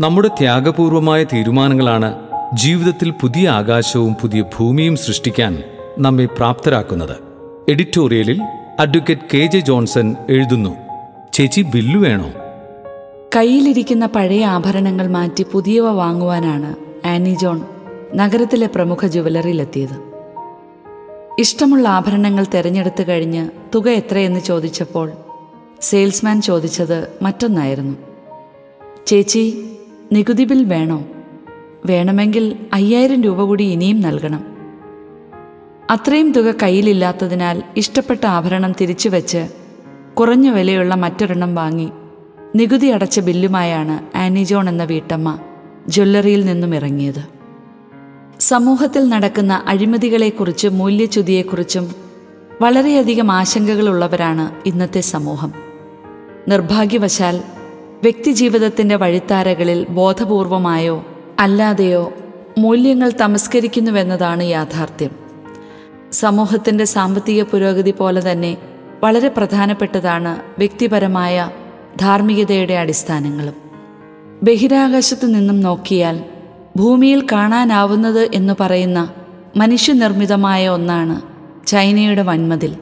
നമ്മുടെ ത്യാഗപൂർവമായ തീരുമാനങ്ങളാണ് ജീവിതത്തിൽ പുതിയ ആകാശവും പുതിയ ഭൂമിയും സൃഷ്ടിക്കാൻ നമ്മെ പ്രാപ്തരാക്കുന്നത്. എഡിറ്റോറിയലിൽ അഡ്വക്കേറ്റ് കെ ജെ ജോൺസൺ എഴുതുന്നു ചേച്ചി ബില്ലു വേണോ? കയ്യിലിരിക്കുന്ന പഴയ ആഭരണങ്ങൾ മാറ്റി പുതിയവ വാങ്ങുവാനാണ് ആനി ജോൺ നഗരത്തിലെ പ്രമുഖ ജുവലറിയിലെത്തിയത്. ഇഷ്ടമുള്ള ആഭരണങ്ങൾ തിരഞ്ഞെടുത്തു കഴിഞ്ഞ് തുക എത്രയെന്ന് ചോദിച്ചപ്പോൾ സെയിൽസ്മാൻ ചോദിച്ചത് മറ്റൊന്നായിരുന്നു. ചേച്ചി നികുതി ബിൽ വേണോ? വേണമെങ്കിൽ അയ്യായിരം രൂപ കൂടി ഇനിയും നൽകണം. അത്രയും തുക കയ്യിലില്ലാത്തതിനാൽ ഇഷ്ടപ്പെട്ട ആഭരണം തിരിച്ചു വെച്ച് കുറഞ്ഞ വിലയുള്ള മറ്റൊരെണ്ണം വാങ്ങി നികുതി അടച്ച ബില്ലുമായാണ് ആനി ജോൺ എന്ന വീട്ടമ്മ ജ്വല്ലറിയിൽ നിന്നും ഇറങ്ങിയത്. സമൂഹത്തിൽ നടക്കുന്ന അഴിമതികളെക്കുറിച്ചും മൂല്യച്യുതിയെക്കുറിച്ചും വളരെയധികം ആശങ്കകളുള്ളവരാണ് ഇന്നത്തെ സമൂഹം. നിർഭാഗ്യവശാൽ വ്യക്തിജീവിതത്തിന്റെ വഴിത്താരകളിൽ ബോധപൂർവമായോ അല്ലാതെയോ മൂല്യങ്ങൾ തമസ്കരിക്കുന്നുവെന്നതാണ് യാഥാർത്ഥ്യം. സമൂഹത്തിന്റെ സാമ്പത്തിക പുരോഗതി പോലെ തന്നെ വളരെ പ്രധാനപ്പെട്ടതാണ് വ്യക്തിപരമായ ധാർമ്മികതയുടെ അടിസ്ഥാനങ്ങളും. ബഹിരാകാശത്തു നിന്നും നോക്കിയാൽ ഭൂമിയിൽ കാണാനാവുന്നത് എന്ന് പറയുന്ന മനുഷ്യനിർമ്മിതമായ ഒന്നാണ് ചൈനയുടെ വൻമതിൽ.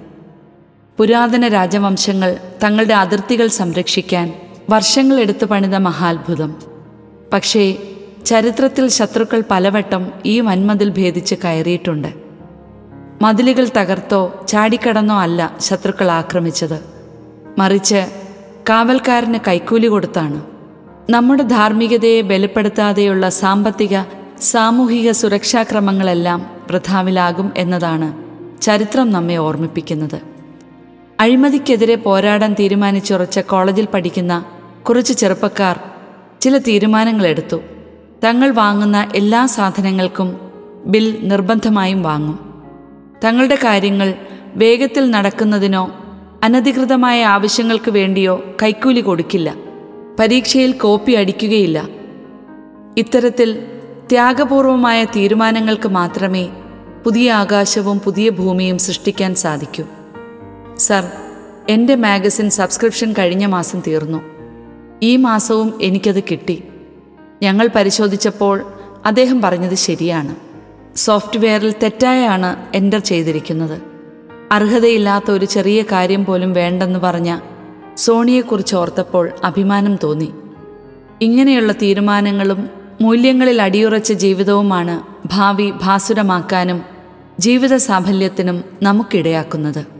പുരാതന രാജവംശങ്ങൾ തങ്ങളുടെ അതിർത്തികൾ സംരക്ഷിക്കാൻ വർഷങ്ങളെടുത്ത് പണിത മഹാത്ഭുതം. പക്ഷേ ചരിത്രത്തിൽ ശത്രുക്കൾ പലവട്ടം ഈ വൻമതിൽ ഭേദിച്ച് കയറിയിട്ടുണ്ട്. മതിലുകൾ തകർത്തോ ചാടിക്കടന്നോ അല്ല ശത്രുക്കൾ ആക്രമിച്ചത്. മറിച്ച് കാവൽക്കാരന് കൈക്കൂലി കൊടുത്താണ്. നമ്മുടെ ധാർമ്മികതയെ ബലപ്പെടുത്താതെയുള്ള സാമ്പത്തിക സാമൂഹിക സുരക്ഷാക്രമങ്ങളെല്ലാം വൃഥാവിലാകും എന്നതാണ് ചരിത്രം നമ്മെ ഓർമ്മിപ്പിക്കുന്നത്. അഴിമതിക്കെതിരെ പോരാടാൻ തീരുമാനിച്ചുറച്ച കോളേജിൽ പഠിക്കുന്ന കുറച്ച് ചെറുപ്പക്കാർ ചില തീരുമാനങ്ങൾ എടുത്തു തങ്ങൾ വാങ്ങുന്ന എല്ലാ സാധനങ്ങൾക്കും ബിൽ നിർബന്ധമായും വാങ്ങും. തങ്ങളുടെ കാര്യങ്ങൾ വേഗത്തിൽ നടക്കുന്നതിനോ അനധികൃതമായ ആവശ്യങ്ങൾക്ക് വേണ്ടിയോ കൈക്കൂലി കൊടുക്കില്ല. പരീക്ഷയിൽ കോപ്പി അടിക്കുകയില്ല. ഇത്തരത്തിൽ ത്യാഗപൂർവമായ തീരുമാനങ്ങൾക്ക് മാത്രമേ പുതിയ ആകാശവും പുതിയ ഭൂമിയും സൃഷ്ടിക്കാൻ സാധിക്കൂ. സർ എന്റെ മാഗസിൻ സബ്സ്ക്രിപ്ഷൻ കഴിഞ്ഞ മാസം തീർന്നു. ഈ മാസവും എനിക്കത് കിട്ടി. ഞങ്ങൾ പരിശോധിച്ചപ്പോൾ അദ്ദേഹം പറഞ്ഞത് ശരിയാണ്. സോഫ്റ്റ്വെയറിൽ തെറ്റായാണ് എന്റർ ചെയ്തിരിക്കുന്നത്. അർഹതയില്ലാത്ത ഒരു ചെറിയ കാര്യം പോലും വേണ്ടെന്ന് പറഞ്ഞ സോണിയെക്കുറിച്ച് ഓർത്തപ്പോൾ അഭിമാനം തോന്നി. ഇങ്ങനെയുള്ള തീരുമാനങ്ങളും മൂല്യങ്ങളിൽ അടിയുറച്ച ജീവിതവുമാണ് ഭാവി ഭാസുരമാക്കാനും ജീവിത സാഫല്യത്തിനും നമുക്കിടയാക്കുന്നത്.